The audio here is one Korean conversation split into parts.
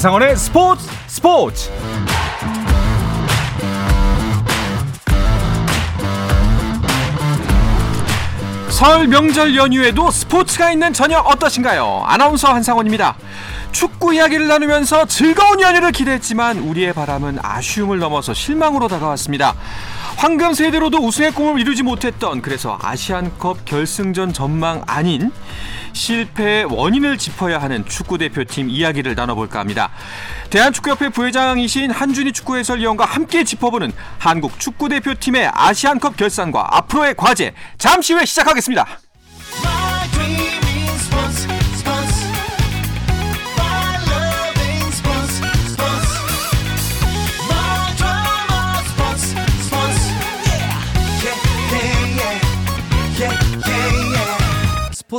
한상원의 스포츠 스포츠 설 명절 연휴에도 스포츠가 있는 저녁 어떠신가요? 아나운서 한상원입니다. 축구 이야기를 나누면서 즐거운 연휴를 기대했지만 우리의 바람은 아쉬움을 넘어서 실망으로 다가왔습니다. 황금 세대로도 우승의 꿈을 이루지 못했던 그래서 아시안컵 결승전 전망 아닌 실패의 원인을 짚어야 하는 축구 대표팀 이야기를 나눠볼까 합니다. 대한축구협회 부회장이신 한준희 축구 해설위원과 함께 짚어보는 한국 축구 대표팀의 아시안컵 결산과 앞으로의 과제 잠시 후에 시작하겠습니다.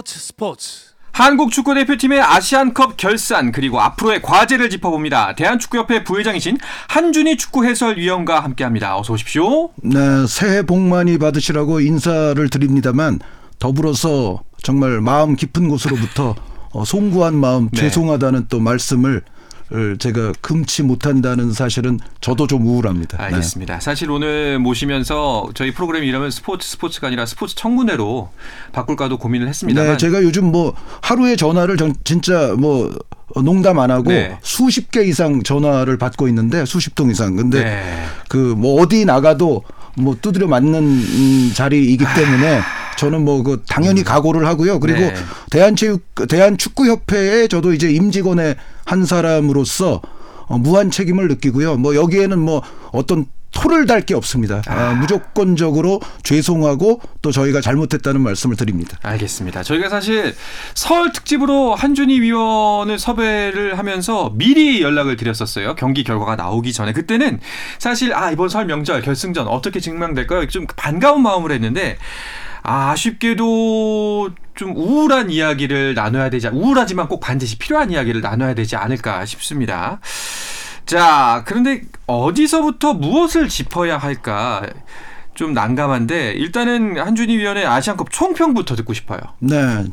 스포츠 스포츠 한국 축구 대표팀의 아시안컵 결산 그리고 앞으로의 과제를 짚어봅니다. 대한축구협회 부회장이신 한준희 축구 해설위원과 함께합니다. 어서 오십시오. 네, 새해 복 많이 받으시라고 인사를 드립니다만 더불어서 정말 마음 깊은 곳으로부터 어, 송구한 마음 네. 죄송하다는 또 말씀을 을 제가 금치 못한다는 사실은 저도 좀 우울합니다. 네. 알겠습니다. 사실 오늘 모시면서 저희 프로그램 이름은 스포츠 스포츠가 아니라 스포츠 청문회로 바꿀까도 고민을 했습니다만 네, 제가 요즘 뭐 하루에 전화를 전, 진짜 뭐 농담 안 하고 네. 수십 개 이상 전화를 받고 있는데 수십 통 이상. 근데 네. 그뭐 어디 나가도 뭐 두드려 맞는 음, 자리이기 때문에 저는 뭐 그 당연히 각오를 하고요. 그리고 네. 대한체육 대한축구협회에 저도 이제 임직원의 한 사람으로서 어, 무한 책임을 느끼고요. 뭐 여기에는 뭐 어떤 토를 달 게 없습니다. 아, 무조건적으로 죄송하고 또 저희가 잘못했다는 말씀을 드립니다. 알겠습니다. 저희가 사실 설 특집으로 한준희 위원을 섭외를 하면서 미리 연락을 드렸었어요. 경기 결과가 나오기 전에 그때는 사실 아 이번 설 명절 결승전 어떻게 증명될까요? 좀 반가운 마음으로 했는데 아, 아쉽게도 좀 우울한 이야기를 나눠야 되지 우울하지만 꼭 반드시 필요한 이야기를 나눠야 되지 않을까 싶습니다. 자, 그런데 어디서부터 무엇을 짚어야 할까? 좀 난감한데 일단은 한준희 위원의 아시안컵 총평부터 듣고 싶어요. 네.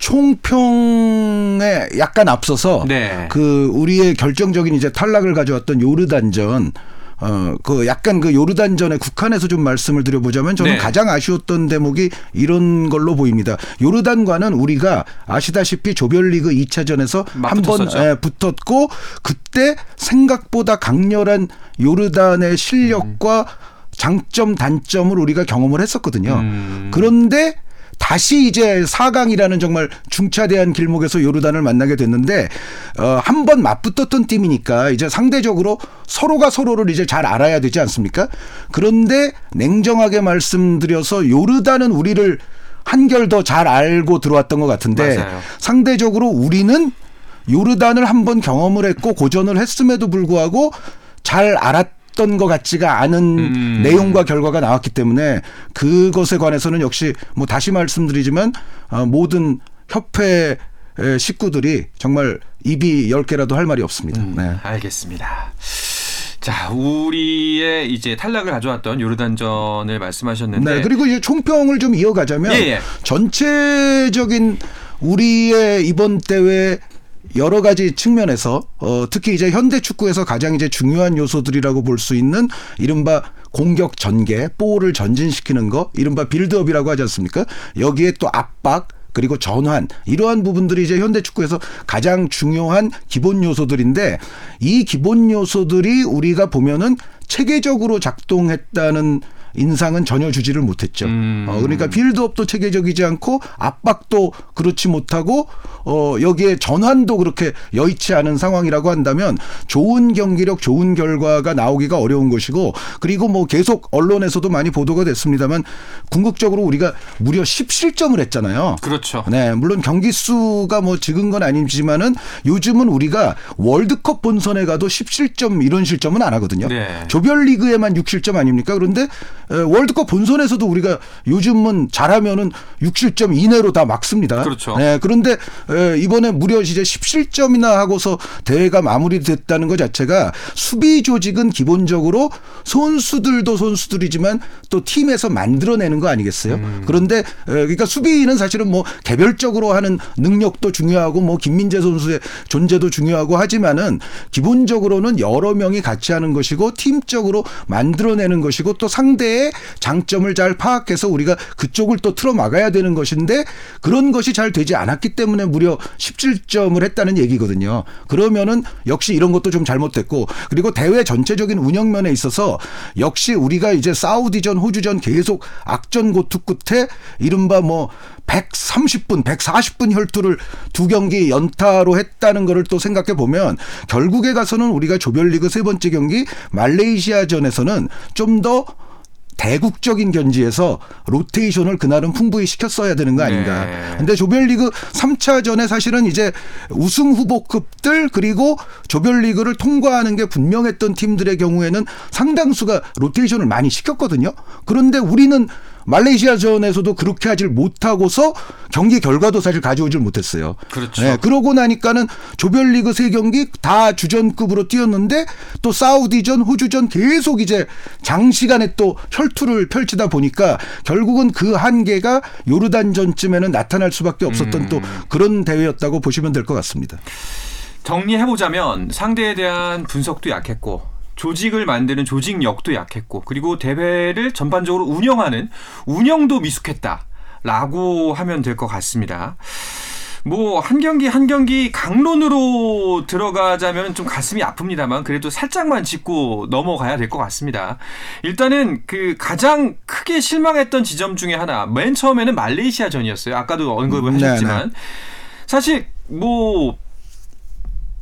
총평에 약간 앞서서 네. 그 우리의 결정적인 이제 탈락을 가져왔던 요르단전 어, 그 약간 그 요르단 전에 국한해서 좀 말씀을 드려보자면 저는 네. 가장 아쉬웠던 대목이 이런 걸로 보입니다. 요르단과는 우리가 아시다시피 조별리그 2차전에서 한번 맞붙었었죠. 붙었고 그때 생각보다 강렬한 요르단의 실력과 장점 단점을 우리가 경험을 했었거든요. 음. 그런데 다시 이제 4강이라는 정말 중차대한 길목에서 요르단을 만나게 됐는데 어, 한 번 맞붙었던 팀이니까 이제 상대적으로 서로가 서로를 이제 잘 알아야 되지 않습니까? 그런데 냉정하게 말씀드려서 요르단은 우리를 한결 더 잘 알고 들어왔던 것 같은데 맞아요. 상대적으로 우리는 요르단을 한번 경험을 했고 고전을 했음에도 불구하고 잘 알았 던 것 같지가 않은 음. 내용과 결과가 나왔기 때문에 그것에 관해서는 역시 뭐 다시 말씀드리지만 어, 모든 협회 의 식구들이 정말 입이 열 개라도 할 말이 없습니다. 음. 네. 알겠습니다. 자, 우리의 이제 탈락을 가져왔던 요르단전을 말씀하셨는데 네. 그리고 이제 총평을 좀 이어가자면 예, 예. 전체적인 우리의 이번 대회 여러 가지 측면에서 어 특히 이제 현대 축구에서 가장 이제 중요한 요소들이라고 볼 수 있는 이른바 공격 전개, 볼을 전진시키는 거, 이른바 빌드업이라고 하지 않습니까? 여기에 또 압박 그리고 전환 이러한 부분들이 이제 현대 축구에서 가장 중요한 기본 요소들인데 이 기본 요소들이 우리가 보면은 체계적으로 작동했다는 인상은 전혀 주지를 못했죠. 음. 어, 그러니까 빌드업도 체계적이지 않고 압박도 그렇지 못하고 어, 여기에 전환도 그렇게 여의치 않은 상황이라고 한다면 좋은 경기력, 좋은 결과가 나오기가 어려운 것이고 그리고 뭐 계속 언론에서도 많이 보도가 됐습니다만 궁극적으로 우리가 무려 10실점을 했잖아요. 그렇죠. 네, 물론 경기 수가 뭐 적은 건 아니지만은 요즘은 우리가 월드컵 본선에 가도 10실점 이런 실점은 안 하거든요. 네. 조별리그에만 6실점 아닙니까? 그런데 에, 월드컵 본선에서도 우리가 요즘은 잘하면은 6실점 이내로 다 막습니다. 그렇죠. 예, 그런데 에, 이번에 무려 이제 10실점이나 하고서 대회가 마무리됐다는 것 자체가 수비 조직은 기본적으로 선수들도 선수들이지만 또 팀에서 만들어내는 거 아니겠어요? 음. 그런데 에, 그러니까 수비는 사실은 뭐 개별적으로 하는 능력도 중요하고 뭐 김민재 선수의 존재도 중요하고 하지만은 기본적으로는 여러 명이 같이 하는 것이고 팀적으로 만들어내는 것이고 또 상대의 장점을 잘 파악해서 우리가 그쪽을 또 틀어 막아야 되는 것인데 그런 것이 잘 되지 않았기 때문에 무려 17점을 했다는 얘기거든요. 그러면은 역시 이런 것도 좀 잘못됐고 그리고 대회 전체적인 운영면에 있어서 역시 우리가 이제 사우디전, 호주전 계속 악전 고투 끝에 이른바 뭐 130분, 140분 혈투를 두 경기 연타로 했다는 거를 또 생각해 보면 결국에 가서는 우리가 조별리그 세 번째 경기 말레이시아전에서는 좀더 대국적인 견지에서 로테이션을 그날은 풍부히 시켰어야 되는 거 아닌가. 네. 근데 조별리그 3차전에 사실은 이제 우승 후보급들 그리고 조별리그를 통과하는 게 분명했던 팀들의 경우에는 상당수가 로테이션을 많이 시켰거든요. 그런데 우리는 말레이시아전에서도 그렇게 하질 못하고서 경기 결과도 사실 가져오질 못했어요. 그렇죠. 네, 그러고 나니까는 조별리그 세 경기 다 주전급으로 뛰었는데 또 사우디전, 호주전 계속 이제 장시간에 또 혈투를 펼치다 보니까 결국은 그 한계가 요르단전쯤에는 나타날 수밖에 없었던 또 그런 대회였다고 보시면 될 것 같습니다. 정리해보자면 상대에 대한 분석도 약했고 조직을 만드는 조직력도 약했고 그리고 대회를 전반적으로 운영하는 운영도 미숙했다라고 하면 될 것 같습니다. 뭐 한 경기 한 경기 강론으로 들어가자면 좀 가슴이 아픕니다만 그래도 살짝만 짚고 넘어가야 될 것 같습니다. 일단은 그 가장 크게 실망했던 지점 중에 하나 맨 처음에는 말레이시아전이었어요. 아까도 언급을 음, 네네. 하셨지만 사실 뭐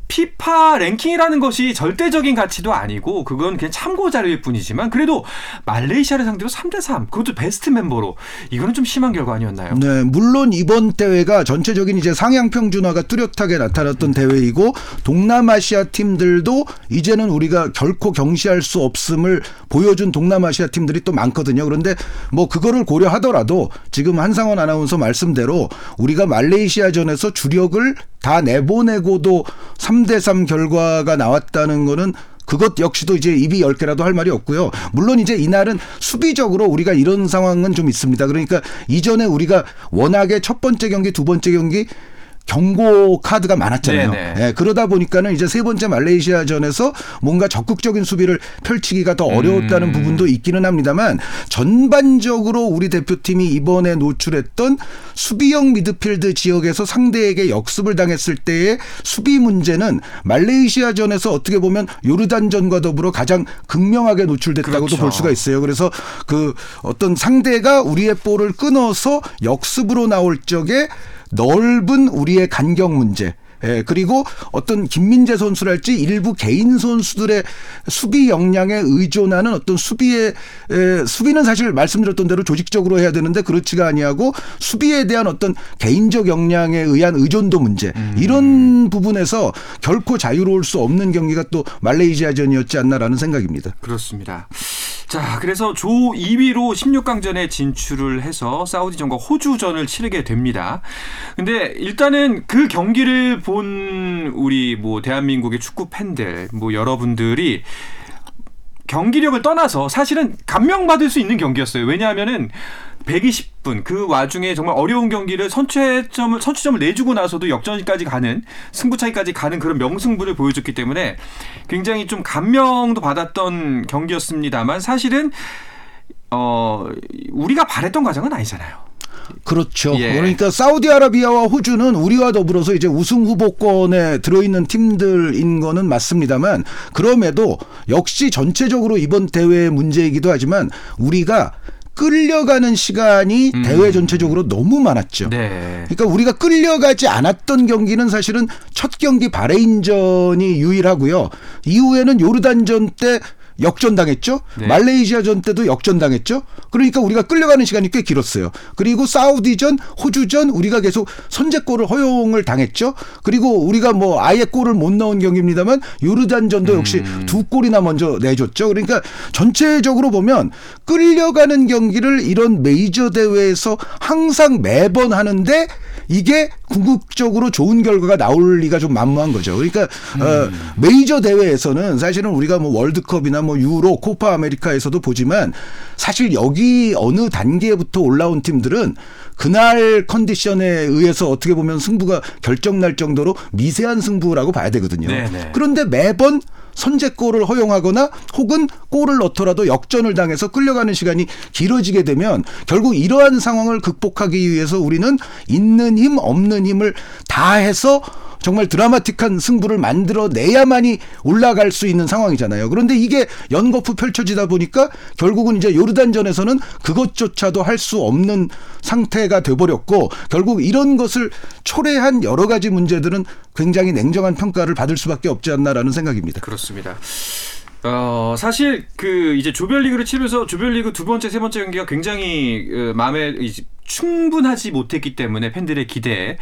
피파 랭킹이라는 것이 절대적인 가치도 아니고 그건 그냥 참고 자료일 뿐이지만 그래도 말레이시아를 상대로 3대 3 그것도 베스트 멤버로 이거는 좀 심한 결과 아니었나요? 네, 물론 이번 대회가 전체적인 이제 상향 평준화가 뚜렷하게 나타났던 대회이고 동남아시아 팀들도 이제는 우리가 결코 경시할 수 없음을 보여준 동남아시아 팀들이 또 많거든요. 그런데 뭐 그거를 고려하더라도 지금 한상원 아나운서 말씀대로 우리가 말레이시아전에서 주력을 다 내보내고도 3 대3 결과가 나왔다는 거는 그것 역시도 이제 입이 열 개라도 할 말이 없고요. 물론 이제 이날은 수비적으로 우리가 이런 상황은 좀 있습니다. 그러니까 이전에 우리가 워낙에 첫 번째 경기, 두 번째 경기 경고 카드가 많았잖아요. 네네. 예, 그러다 보니까는 이제 세 번째 말레이시아전에서 뭔가 적극적인 수비를 펼치기가 더 어려웠다는 부분도 있기는 합니다만 전반적으로 우리 대표팀이 이번에 노출했던 수비형 미드필드 지역에서 상대에게 역습을 당했을 때의 수비 문제는 말레이시아전에서 어떻게 보면 요르단전과 더불어 가장 극명하게 노출됐다고도 그렇죠. 볼 수가 있어요. 그래서 그 어떤 상대가 우리의 볼을 끊어서 역습으로 나올 적에 넓은 우리의 간격 문제. 예, 그리고 어떤 김민재 선수랄지 일부 개인 선수들의 수비 역량에 의존하는 어떤 수비의 에, 수비는 사실 말씀드렸던 대로 조직적으로 해야 되는데 그렇지가 아니하고 수비에 대한 어떤 개인적 역량에 의한 의존도 문제 이런 부분에서 결코 자유로울 수 없는 경기가 또 말레이시아전이었지 않나라는 생각입니다. 그렇습니다. 자, 그래서 조 2위로 16강전에 진출을 해서 사우디전과 호주전을 치르게 됩니다. 근데 일단은 그 경기를 본 우리 뭐 대한민국의 축구 팬들 뭐 여러분들이 경기력을 떠나서 사실은 감명받을 수 있는 경기였어요. 왜냐하면은 120분 그 와중에 정말 어려운 경기를 선취점을 선취점을 내주고 나서도 역전까지 가는 승부차기까지 가는 그런 명승부를 보여줬기 때문에 굉장히 좀 감명도 받았던 경기였습니다만 사실은 어 우리가 바랬던 과정은 아니잖아요. 그렇죠. 예. 그러니까 사우디아라비아와 호주는 우리와 더불어서 이제 우승 후보권에 들어있는 팀들인 거는 맞습니다만 그럼에도 역시 전체적으로 이번 대회의 문제이기도 하지만 우리가 끌려가는 시간이 대회 전체적으로 너무 많았죠. 음. 네. 그러니까 우리가 끌려가지 않았던 경기는 사실은 첫 경기 바레인전이 유일하고요. 이후에는 요르단전 때 역전당했죠. 네. 말레이시아전 때도 역전당했죠. 그러니까 우리가 끌려가는 시간이 꽤 길었어요. 그리고 사우디전, 호주전 우리가 계속 선제골을 허용을 당했죠. 그리고 우리가 뭐 아예 골을 못 넣은 경기입니다만 요르단전도 역시 두 골이나 먼저 내줬죠. 그러니까 전체적으로 보면 끌려가는 경기를 이런 메이저 대회에서 항상 매번 하는데 이게 궁극적으로 좋은 결과가 나올 리가 좀 만무한 거죠. 그러니까 어, 메이저 대회에서는 사실은 우리가 뭐 월드컵이나 뭐 유로, 코파 아메리카에서도 보지만 사실 여기 어느 단계부터 올라온 팀들은 그날 컨디션에 의해서 어떻게 보면 승부가 결정 날 정도로 미세한 승부라고 봐야 되거든요. 네네. 그런데 매번 선제골을 허용하거나 혹은 골을 넣더라도 역전을 당해서 끌려가는 시간이 길어지게 되면 결국 이러한 상황을 극복하기 위해서 우리는 있는 힘 없는 힘을 다해서 정말 드라마틱한 승부를 만들어내야만이 올라갈 수 있는 상황이잖아요. 그런데 이게 연거푸 펼쳐지다 보니까 결국은 이제 요르단전에서는 그것조차도 할 수 없는 상태가 돼버렸고 결국 이런 것을 초래한 여러 가지 문제들은 굉장히 냉정한 평가를 받을 수밖에 없지 않나라는 생각입니다. 그렇습니다. 어 사실 그 이제 조별리그를 치면서 조별리그 두 번째 세 번째 경기가 굉장히 어, 마음에 충분하지 못했기 때문에 팬들의 기대에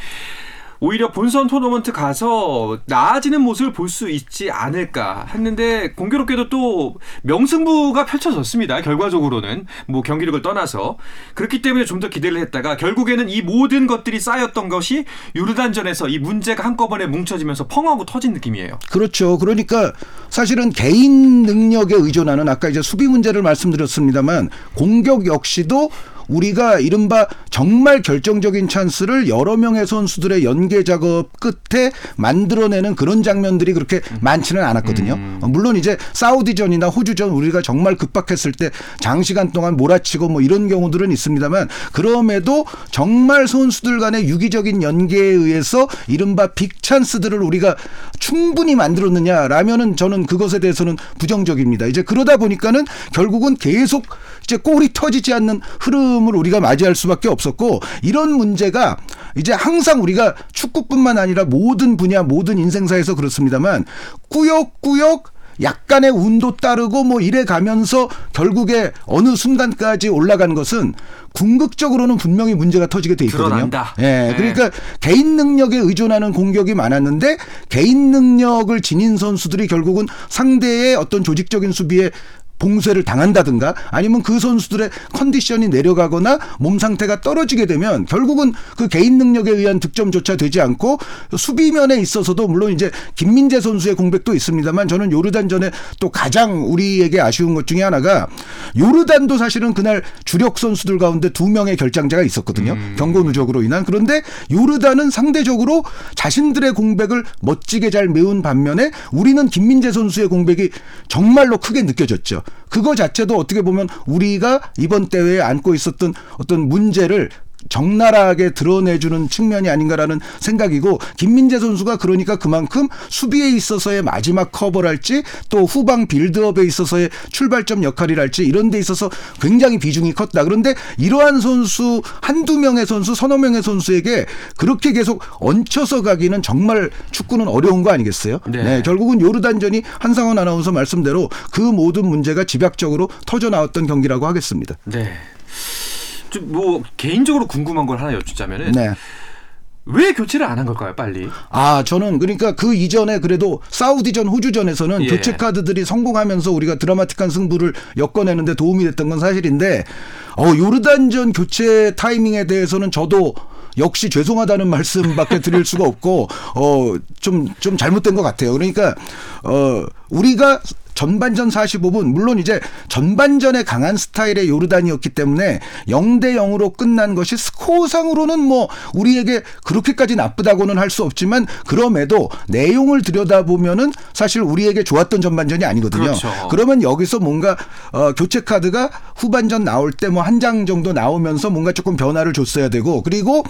오히려 본선 토너먼트 가서 나아지는 모습을 볼 수 있지 않을까 했는데 공교롭게도 또 명승부가 펼쳐졌습니다. 결과적으로는 뭐 경기력을 떠나서 그렇기 때문에 좀 더 기대를 했다가 결국에는 이 모든 것들이 쌓였던 것이 요르단전에서 이 문제가 한꺼번에 뭉쳐지면서 펑하고 터진 느낌이에요. 그렇죠. 그러니까 사실은 개인 능력에 의존하는 아까 이제 수비 문제를 말씀드렸습니다만 공격 역시도 우리가 이른바 정말 결정적인 찬스를 여러 명의 선수들의 연계 작업 끝에 만들어내는 그런 장면들이 그렇게 많지는 않았거든요. 어, 물론 이제 사우디전이나 호주전 우리가 정말 급박했을 때 장시간 동안 몰아치고 뭐 이런 경우들은 있습니다만 그럼에도 정말 선수들 간의 유기적인 연계에 의해서 이른바 빅 찬스들을 우리가 충분히 만들었느냐라면은 저는 그것에 대해서는 부정적입니다. 이제 그러다 보니까는 결국은 계속 이제 골이 터지지 않는 흐름을 우리가 맞이할 수밖에 없었고 이런 문제가 이제 항상 우리가 축구뿐만 아니라 모든 분야 모든 인생사에서 그렇습니다만 꾸역꾸역 약간의 운도 따르고 뭐 이래 가면서 결국에 어느 순간까지 올라간 것은 궁극적으로는 분명히 문제가 터지게 돼 있거든요. 드러난다. 예. 네. 그러니까 개인 능력에 의존하는 공격이 많았는데 개인 능력을 지닌 선수들이 결국은 상대의 어떤 조직적인 수비에 봉쇄를 당한다든가 아니면 그 선수들의 컨디션이 내려가거나 몸 상태가 떨어지게 되면 결국은 그 개인 능력에 의한 득점조차 되지 않고 수비면에 있어서도 물론 이제 김민재 선수의 공백도 있습니다만 저는 요르단전에 또 가장 우리에게 아쉬운 것 중에 하나가 요르단도 사실은 그날 주력 선수들 가운데 두 명의 결장자가 있었거든요. 경고 누적으로 인한 그런데 요르단은 상대적으로 자신들의 공백을 멋지게 잘 메운 반면에 우리는 김민재 선수의 공백이 정말로 크게 느껴졌죠. 그거 자체도 어떻게 보면 우리가 이번 대회에 안고 있었던 어떤 문제를 적나라하게 드러내주는 측면이 아닌가라는 생각이고 김민재 선수가 그러니까 그만큼 수비에 있어서의 마지막 커버랄지 또 후방 빌드업에 있어서의 출발점 역할이랄지 이런 데 있어서 굉장히 비중이 컸다. 그런데 이러한 선수 한두 명의 선수 서너 명의 선수에게 그렇게 계속 얹혀서 가기는 정말 축구는 어려운 거 아니겠어요? 네. 결국은 요르단전이 한상원 아나운서 말씀대로 그 모든 문제가 집약적으로 터져 나왔던 경기라고 하겠습니다. 네. 좀뭐 개인적으로 궁금한 걸 하나 여쭙자면은 네. 왜 교체를 안 한 걸까요, 빨리? 아, 저는 그러니까 그 이전에 그래도 사우디전, 호주전에서는 예. 교체 카드들이 성공하면서 우리가 드라마틱한 승부를 엮어내는데 도움이 됐던 건 사실인데, 어, 요르단전 교체 타이밍에 대해서는 저도 역시 죄송하다는 말씀밖에 드릴 수가 없고, 어, 좀, 좀 잘못된 것 같아요. 그러니까, 어, 우리가 전반전 45분 물론 이제 전반전에 강한 스타일의 요르단이었기 때문에 0대 0으로 끝난 것이 스코어상으로는 뭐 우리에게 그렇게까지 나쁘다고는 할 수 없지만 그럼에도 내용을 들여다보면은 사실 우리에게 좋았던 전반전이 아니거든요. 그렇죠. 그러면 여기서 뭔가 어, 교체 카드가 후반전 나올 때 뭐 한 장 정도 나오면서 뭔가 조금 변화를 줬어야 되고 그리고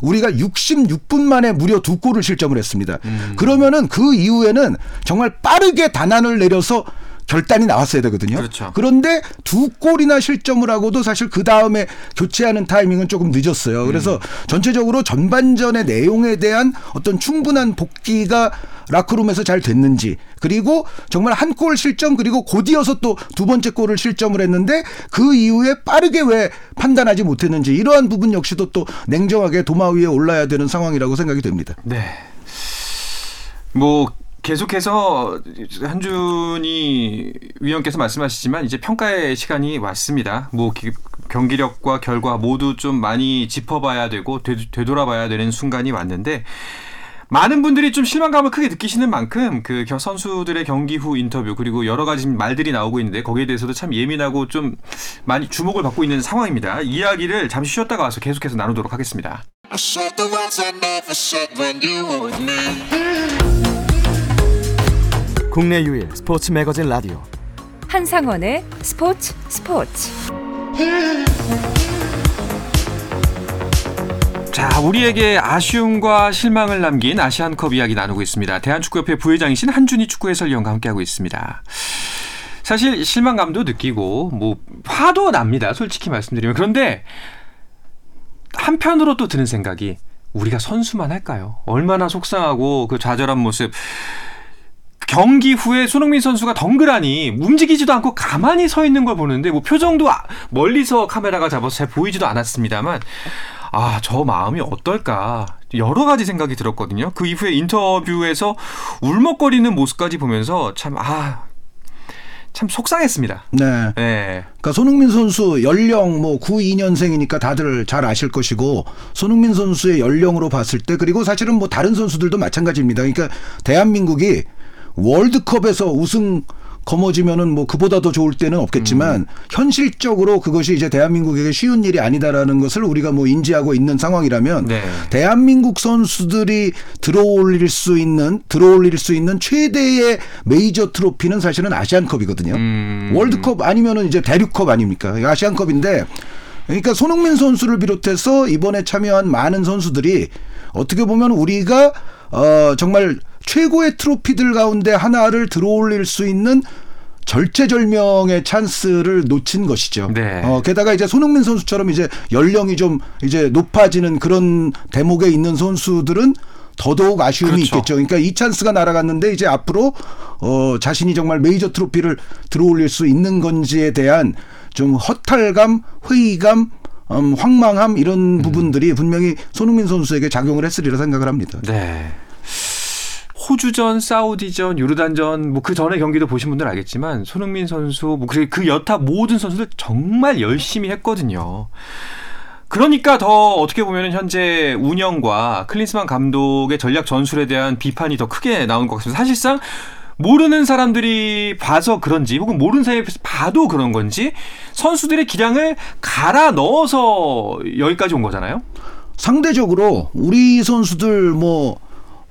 우리가 66분 만에 무려 두 골을 실점을 했습니다. 그러면은 그 이후에는 정말 빠르게 단안을 내려서 결단이 나왔어야 되거든요. 그렇죠. 그런데 두 골이나 실점을 하고도 사실 그 다음에 교체하는 타이밍은 조금 늦었어요. 그래서 전체적으로 전반전의 내용에 대한 어떤 충분한 복귀가 라크룸에서 잘 됐는지 그리고 정말 한 골 실점 그리고 곧이어서 또 두 번째 골을 실점을 했는데 그 이후에 빠르게 왜 판단하지 못했는지 이러한 부분 역시도 또 냉정하게 도마 위에 올라야 되는 상황이라고 생각이 됩니다. 네. 뭐 계속해서 한준이 위원께서 말씀하시지만 이제 평가의 시간이 왔습니다. 뭐 기- 경기력과 결과 모두 좀 많이 짚어봐야 되고 되, 되돌아봐야 되는 순간이 왔는데 많은 분들이 좀 실망감을 크게 느끼시는 만큼 그 겨- 선수들의 경기 후 인터뷰 그리고 여러 가지 말들이 나오고 있는데 거기에 대해서도 참 예민하고 좀 많이 주목을 받고 있는 상황입니다. 이야기를 잠시 쉬었다가 와서 계속해서 나누도록 하겠습니다. 국내 유일 스포츠 매거진 라디오 한상원의 스포츠 스포츠 자, 우리에게 아쉬움과 실망을 남긴 아시안컵 이야기 나누고 있습니다. 대한축구협회 부회장이신 한준희 축구 해설위원과 함께하고 있습니다. 사실 실망감도 느끼고 뭐 화도 납니다. 솔직히 말씀드리면 그런데 한편으로 또 드는 생각이 우리가 선수만 할까요? 얼마나 속상하고 그 좌절한 모습. 경기 후에 손흥민 선수가 덩그라니 움직이지도 않고 가만히 서 있는 걸 보는데 뭐 표정도 아- 멀리서 카메라가 잡아서 잘 보이지도 않았습니다만 아, 저 마음이 어떨까. 여러 가지 생각이 들었거든요. 그 이후에 인터뷰에서 울먹거리는 모습까지 보면서 참, 아, 참 속상했습니다. 네. 네. 그러니까 손흥민 선수 연령 뭐 92년생이니까 다들 잘 아실 것이고 손흥민 선수의 연령으로 봤을 때 그리고 사실은 뭐 다른 선수들도 마찬가지입니다. 그러니까 대한민국이 월드컵에서 우승 거머쥐면은 뭐 그보다 더 좋을 때는 없겠지만 음. 현실적으로 그것이 이제 대한민국에게 쉬운 일이 아니다라는 것을 우리가 뭐 인지하고 있는 상황이라면 네. 대한민국 선수들이 들어올릴 수 있는 들어올릴 수 있는 최대의 메이저 트로피는 사실은 아시안컵이거든요. 음. 월드컵 아니면은 이제 대륙컵 아닙니까? 아시안컵인데 그러니까 손흥민 선수를 비롯해서 이번에 참여한 많은 선수들이 어떻게 보면 우리가 어 정말 최고의 트로피들 가운데 하나를 들어올릴 수 있는 절체절명의 찬스를 놓친 것이죠. 네. 어, 게다가 이제 손흥민 선수처럼 이제 연령이 좀 이제 높아지는 그런 대목에 있는 선수들은 더더욱 아쉬움이 그렇죠. 있겠죠. 그러니까 이 찬스가 날아갔는데 이제 앞으로 어 자신이 정말 메이저 트로피를 들어올릴 수 있는 건지에 대한 좀 허탈감, 회의감, 음, 황망함 이런 부분들이 분명히 손흥민 선수에게 작용을 했으리라 생각을 합니다. 네. 호주전, 사우디전, 요르단전, 뭐 그 전에 경기도 보신 분들 알겠지만 손흥민 선수, 뭐 그, 그 여타 모든 선수들 정말 열심히 했거든요. 그러니까 더 어떻게 보면 현재 운영과 클린스만 감독의 전략 전술에 대한 비판이 더 크게 나온 것 같습니다. 사실상 모르는 사람들이 봐서 그런지 혹은 모르는 사람이 봐도 그런 건지 선수들의 기량을 갈아 넣어서 여기까지 온 거잖아요. 상대적으로 우리 선수들 뭐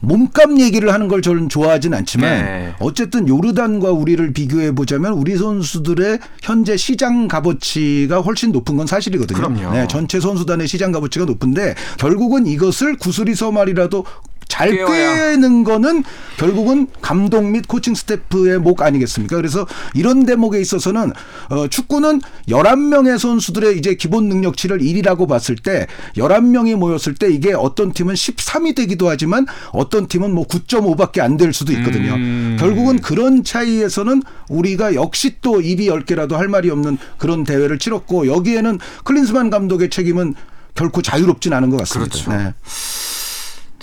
몸값 얘기를 하는 걸 저는 좋아하진 않지만 네. 어쨌든 요르단과 우리를 비교해 보자면 우리 선수들의 현재 시장 값어치가 훨씬 높은 건 사실이거든요. 그럼요. 네, 전체 선수단의 시장 값어치가 높은데 결국은 이것을 구슬이 서 말이라도 잘. 꿰는 거는 결국은 감독 및 코칭 스태프의 목 아니겠습니까? 그래서 이런 대목에 있어서는 어, 축구는 11명의 선수들의 이제 기본 능력치를 1이라고 봤을 때 11명이 모였을 때 이게 어떤 팀은 13이 되기도 하지만 어떤 팀은 뭐 9.5밖에 안 될 수도 있거든요. 음. 결국은 그런 차이에서는 우리가 역시 또 입이 10개라도 할 말이 없는 그런 대회를 치렀고 여기에는 클린스만 감독의 책임은 결코 자유롭진 않은 것 같습니다. 그렇죠. 네.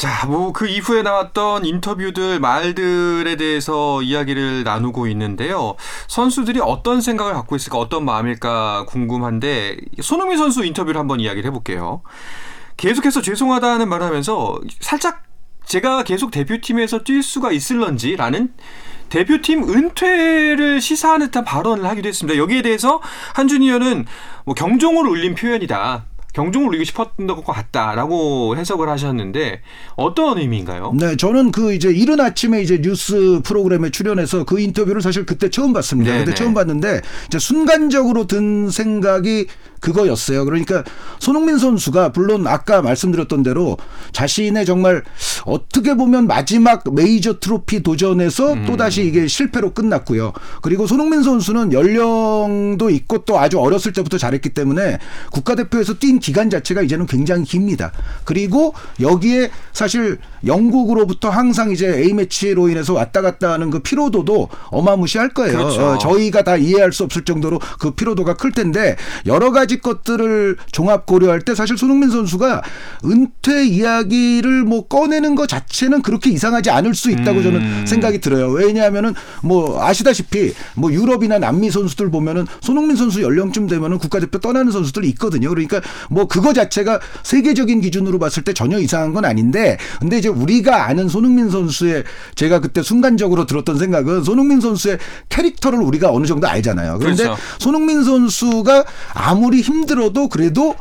자, 뭐 그 이후에 나왔던 인터뷰들, 말들에 대해서 이야기를 나누고 있는데요. 선수들이 어떤 생각을 갖고 있을까, 어떤 마음일까 궁금한데 손흥민 선수 인터뷰를 한번 이야기를 해볼게요. 계속해서 죄송하다는 말을 하면서 살짝 제가 계속 대표팀에서 뛸 수가 있을런지라는 대표팀 은퇴를 시사하는 듯한 발언을 하기도 했습니다. 여기에 대해서 한준희 의원은 뭐 경종을 울린 표현이다. 경종을 울리고 싶었던 것 같다라고 해석을 하셨는데 어떤 의미인가요? 네, 저는 그 이제 이른 아침에 이제 뉴스 프로그램에 출연해서 그 인터뷰를 사실 그때 처음 봤습니다. 네, 그때 네. 처음 봤는데 이제 순간적으로 든 생각이 그거였어요. 그러니까 손흥민 선수가 물론 아까 말씀드렸던 대로 자신의 정말 어떻게 보면 마지막 메이저 트로피 도전에서 음. 또다시 이게 실패로 끝났고요. 그리고 손흥민 선수는 연령도 있고 또 아주 어렸을 때부터 잘했기 때문에 국가대표에서 뛴 기간 자체가 이제는 굉장히 깁니다. 그리고 여기에 사실 영국으로부터 항상 이제 A매치로 인해서 왔다 갔다 하는 그 피로도도 어마무시할 거예요. 그렇죠. 어, 저희가 다 이해할 수 없을 정도로 그 피로도가 클 텐데 여러 가지 것들을 종합 고려할 때 사실 손흥민 선수가 은퇴 이야기를 뭐 꺼내는 것 자체는 그렇게 이상하지 않을 수 있다고 음. 저는 생각이 들어요. 왜냐하면은 뭐 아시다시피 뭐 유럽이나 남미 선수들 보면은 손흥민 선수 연령쯤 되면은 국가대표 떠나는 선수들이 있거든요. 그러니까 뭐 그거 자체가 세계적인 기준으로 봤을 때 전혀 이상한 건 아닌데 근데 이제 우리가 아는 손흥민 선수의 제가 그때 순간적으로 들었던 생각은 손흥민 선수의 캐릭터를 우리가 어느 정도 알잖아요. 그런데 그렇죠. 손흥민 선수가 아무리 힘들어도 그래도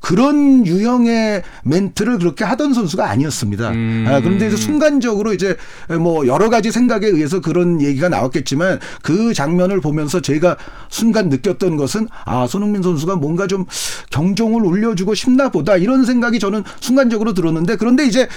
그런 유형의 멘트를 그렇게 하던 선수가 아니었습니다. 음. 아, 그런데 이제 순간적으로 이제 뭐 여러 가지 생각에 의해서 그런 얘기가 나왔겠지만 그 장면을 보면서 제가 순간 느꼈던 것은 아, 손흥민 선수가 뭔가 좀 경종을 울려주고 싶나 보다 이런 생각이 저는 순간적으로 들었는데 그런데 이제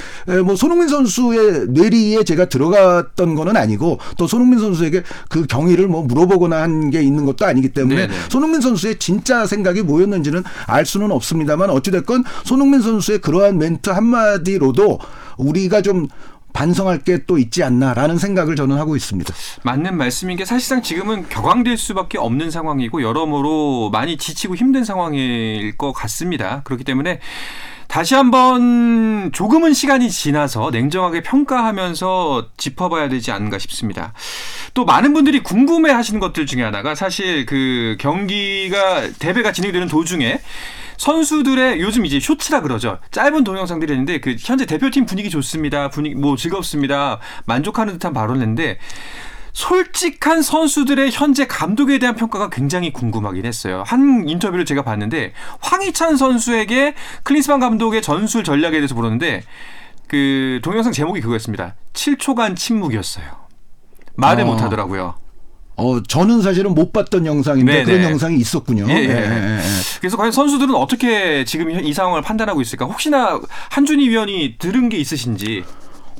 뭐 손흥민 선수의 뇌리에 제가 들어갔던 거는 아니고 또 손흥민 선수에게 그 경위를 뭐 물어보거나 한 게 있는 것도 아니기 때문에 네네. 손흥민 선수의 진짜 생각이 뭐였는지는 알 수는 없습니다 만 어찌됐건 손흥민 선수의 그러한 멘트 한마디로도 우리가 좀 반성할 게 또 있지 않나라는 생각을 저는 하고 있습니다. 맞는 말씀인 게 사실상 지금은 격앙될 수밖에 없는 상황이고 여러모로 많이 지치고 힘든 상황일 것 같습니다. 그렇기 때문에 다시 한번 조금은 시간이 지나서 냉정하게 평가하면서 짚어봐야 되지 않는가 싶습니다. 또 많은 분들이 궁금해 하시는 것들 중에 하나가 사실 그 경기가 대회가 진행되는 도중에 선수들의 요즘 이제 쇼츠라 그러죠. 짧은 동영상들이 있는데 그 현재 대표팀 분위기 좋습니다. 분위기 뭐 즐겁습니다. 만족하는 듯한 발언을 했는데 솔직한 선수들의 현재 감독에 대한 평가가 굉장히 궁금하긴 했어요. 한 인터뷰를 제가 봤는데 황희찬 선수에게 클린스만 감독의 전술 전략에 대해서 물었는데 그 동영상 제목이 그거였습니다. 7초간 침묵이었어요. 말을 어. 못 하더라고요. 어, 저는 사실은 못 봤던 영상인데 네네. 그런 영상이 있었군요. 예, 예. 예, 예, 예. 그래서 과연 선수들은 어떻게 지금 이 상황을 판단하고 있을까? 혹시나 한준희 위원이 들은 게 있으신지.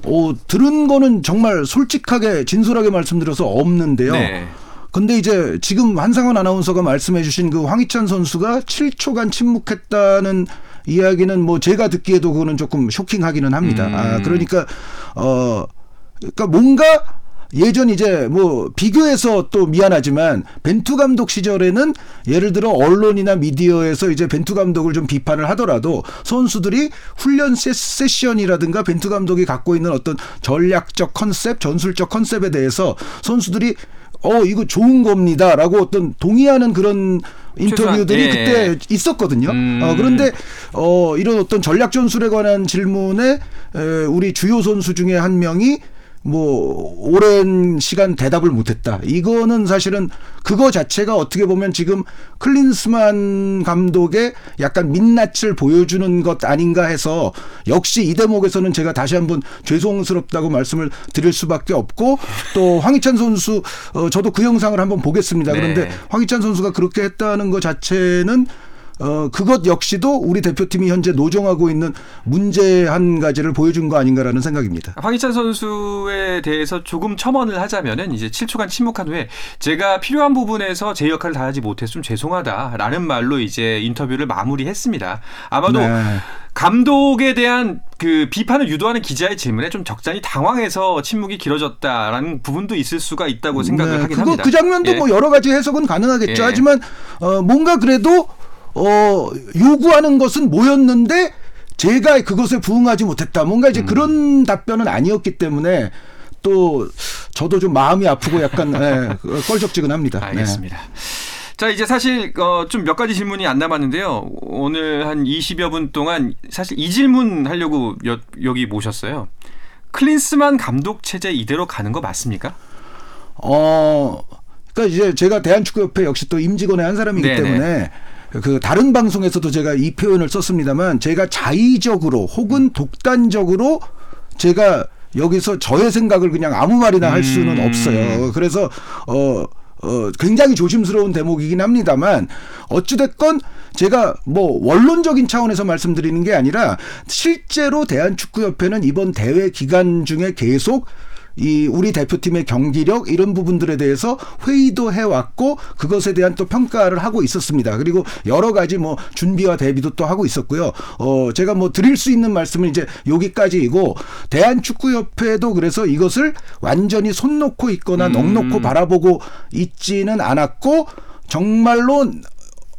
어, 들은 거는 정말 솔직하게 진솔하게 말씀드려서 없는데요. 네. 근데 이제 지금 한상원 아나운서가 말씀해 주신 그 황희찬 선수가 7초간 침묵했다는 이야기는 뭐 제가 듣기에도 그거는 조금 쇼킹하기는 합니다. 음. 아, 그러니까 어 그러니까 뭔가 예전 이제 뭐 비교해서 또 미안하지만 벤투 감독 시절에는 예를 들어 언론이나 미디어에서 이제 벤투 감독을 좀 비판을 하더라도 선수들이 훈련 세- 세션이라든가 벤투 감독이 갖고 있는 어떤 전략적 컨셉, 전술적 컨셉에 대해서 선수들이 어 이거 좋은 겁니다라고 어떤 동의하는 그런 인터뷰들이 예. 그때 있었거든요. 음. 어, 그런데 어, 이런 어떤 전략 전술에 관한 질문에 에, 우리 주요 선수 중에 한 명이 뭐 오랜 시간 대답을 못했다. 이거는 사실은 그거 자체가 어떻게 보면 지금 클린스만 감독의 약간 민낯을 보여주는 것 아닌가 해서 역시 이 대목에서는 제가 다시 한번 죄송스럽다고 말씀을 드릴 수밖에 없고 또 황희찬 선수 어, 저도 그 영상을 한번 보겠습니다. 네. 그런데 황희찬 선수가 그렇게 했다는 것 자체는 어, 그것 역시도 우리 대표팀이 현재 노정하고 있는 문제 한 가지를 보여준 거 아닌가라는 생각입니다. 황희찬 선수에 대해서 조금 첨언을 하자면은 이제 7초간 침묵한 후에 제가 필요한 부분에서 제 역할을 다하지 못해서 좀 죄송하다라는 말로 이제 인터뷰를 마무리했습니다. 아마도 네. 감독에 대한 그 비판을 유도하는 기자의 질문에 좀 적잖이 당황해서 침묵이 길어졌다라는 부분도 있을 수가 있다고 생각을 네, 하긴 그거 합니다. 그 장면도 예. 뭐 여러 가지 해석은 가능하겠죠. 예. 하지만 어, 뭔가 그래도 어, 요구하는 것은 뭐였는데 제가 그것에 부응하지 못했다. 뭔가 음. 이제 그런 답변은 아니었기 때문에 또 저도 좀 마음이 아프고 약간 예. 네. 알겠습니다. 자 이제 사실 어, 좀 몇 가지 질문이 안 남았는데요. 오늘 한 20여 분 동안 사실 이 질문 하려고 여, 여기 모셨어요. 클린스만 감독 체제 이대로 가는 거 맞습니까? 어, 그러니까 이제 제가 대한축구협회 역시 또 임직원의 한 사람이기 네네. 때문에 그 다른 방송에서도 제가 이 표현을 썼습니다만 제가 자의적으로 혹은 독단적으로 제가 여기서 저의 생각을 그냥 아무 말이나 할 수는 음. 없어요. 그래서 어. 어, 굉장히 조심스러운 대목이긴 합니다만 어찌됐건 제가 뭐 원론적인 차원에서 말씀드리는 게 아니라 실제로 대한축구협회는 이번 대회 기간 중에 계속 이 우리 대표팀의 경기력 이런 부분들에 대해서 회의도 해왔고 그것에 대한 또 평가를 하고 있었습니다. 그리고 여러 가지 뭐 준비와 대비도 또 하고 있었고요. 어 제가 뭐 드릴 수 있는 말씀은 이제 여기까지이고 대한축구협회도 그래서 이것을 완전히 손 놓고 있거나 넋 놓고 바라보고 있지는 않았고 정말로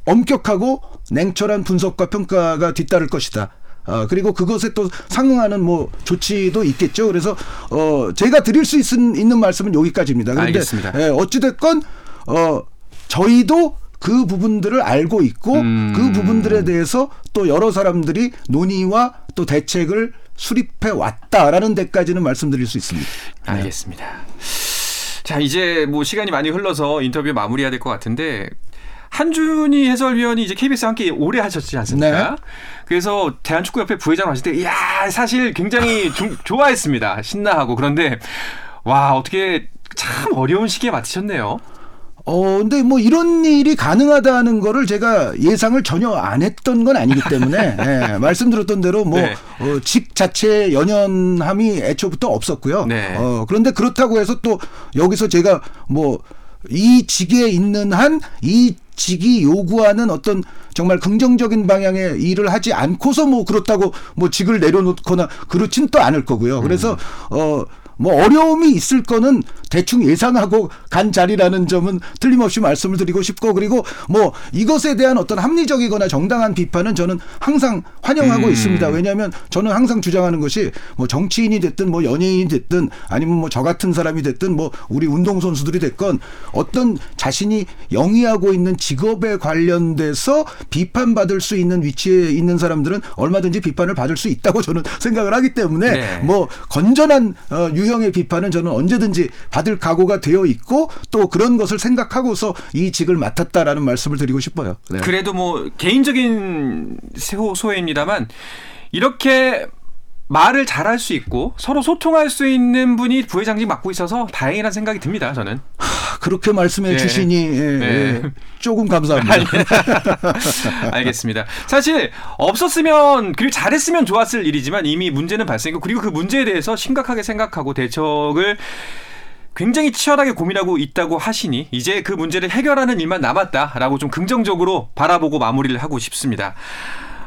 엄격하고 냉철한 분석과 평가가 뒤따를 것이다. 어, 그리고 그것에 또 상응하는 뭐 조치도 있겠죠. 그래서 어 제가 드릴 수 있, 는 말씀은 여기까지입니다. 그런데 알겠습니다. 예, 어찌됐건 어 저희도 그 부분들을 알고 있고 음. 그 부분들에 대해서 또 여러 사람들이 논의와 또 대책을 수립해 왔다라는 데까지는 말씀드릴 수 있습니다. 알겠습니다. 자, 이제 뭐 시간이 많이 흘러서 인터뷰 마무리해야 될 것 같은데 한준희 해설위원이 이제 KBS 함께 오래 하셨지 않습니까? 네. 그래서 대한축구협회 부회장 하실 때, 이야, 사실 굉장히 좀 좋아했습니다. 신나하고. 그런데, 와, 어떻게 참 어려운 시기에 맡으셨네요. 어, 근데 뭐 이런 일이 가능하다는 거를 제가 예상을 전혀 안 했던 건 아니기 때문에, 예, 말씀드렸던 대로 뭐, 네. 어, 직 자체의 연연함이 애초부터 없었고요. 네. 어, 그런데 그렇다고 해서 또 여기서 제가 뭐, 이 직에 있는 한 이 직이 요구하는 어떤 정말 긍정적인 방향의 일을 하지 않고서 뭐 그렇다고 뭐 직을 내려놓거나 그렇진 또 않을 거고요. 그래서 어, 뭐 어려움이 있을 거는 대충 예상하고 간 자리라는 점은 틀림없이 말씀을 드리고 싶고 그리고 뭐 이것에 대한 어떤 합리적이거나 정당한 비판은 저는 항상 환영하고 음. 있습니다. 왜냐하면 저는 항상 주장하는 것이 뭐 정치인이 됐든 뭐 연예인이 됐든 아니면 뭐 저 같은 사람이 됐든 뭐 우리 운동선수들이 됐건 어떤 자신이 영위하고 있는 직업에 관련돼서 비판받을 수 있는 위치에 있는 사람들은 얼마든지 비판을 받을 수 있다고 저는 생각을 하기 때문에 네. 뭐 건전한 어, 유형의 비판은 저는 언제든지 받을 각오가 되어 있고 또 그런 것을 생각하고서 이 직을 맡았다라는 말씀을 드리고 싶어요. 네. 그래도 뭐 개인적인 소- 소회입니다만 이렇게 말을 잘할 수 있고 서로 소통할 수 있는 분이 부회장직 맡고 있어서 다행이라는 생각이 듭니다. 저는. 그렇게 말씀해 네. 주시니 예, 네. 예. 조금 감사합니다. 알겠습니다. 사실 없었으면 그리고 잘했으면 좋았을 일이지만 이미 문제는 발생했고 그리고 그 문제에 대해서 심각하게 생각하고 대책을 굉장히 치열하게 고민하고 있다고 하시니 이제 그 문제를 해결하는 일만 남았다라고 좀 긍정적으로 바라보고 마무리를 하고 싶습니다.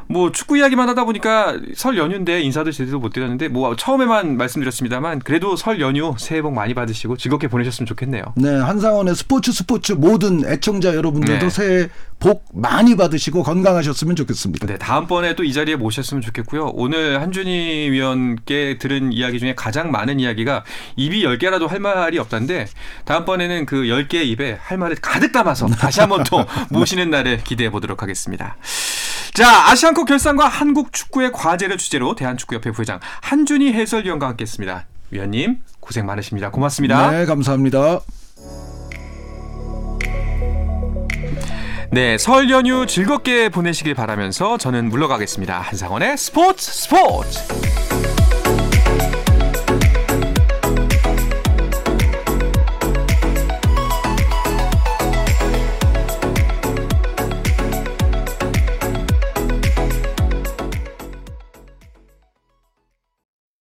뭐 축구 이야기만 하다 보니까 설 연휴인데 인사도 제대로 못 드렸는데 뭐 처음에만 말씀드렸습니다만 그래도 설 연휴 새해 복 많이 받으시고 즐겁게 보내셨으면 좋겠네요. 네, 한상원의 스포츠 스포츠 모든 애청자 여러분들도 네. 새해 복 많이 받으시고 건강하셨으면 좋겠습니다. 네, 다음번에 또 이 자리에 모셨으면 좋겠고요. 오늘 한준희 위원께 들은 이야기 중에 가장 많은 이야기가 입이 10개라도 할 말이 없다는데 다음번에는 그 10개 입에 할 말을 가득 담아서 다시 한번 또 모시는 날을 기대해 보도록 하겠습니다. 자, 아시안컵 결산과 한국 축구의 과제를 주제로 대한축구협회 부회장 한준희 해설위원과 함께했습니다. 위원님 고생 많으십니다. 고맙습니다. 네, 감사합니다. 네, 설 연휴 즐겁게 보내시길 바라면서 저는 물러가겠습니다. 한상원의 스포츠 스포츠.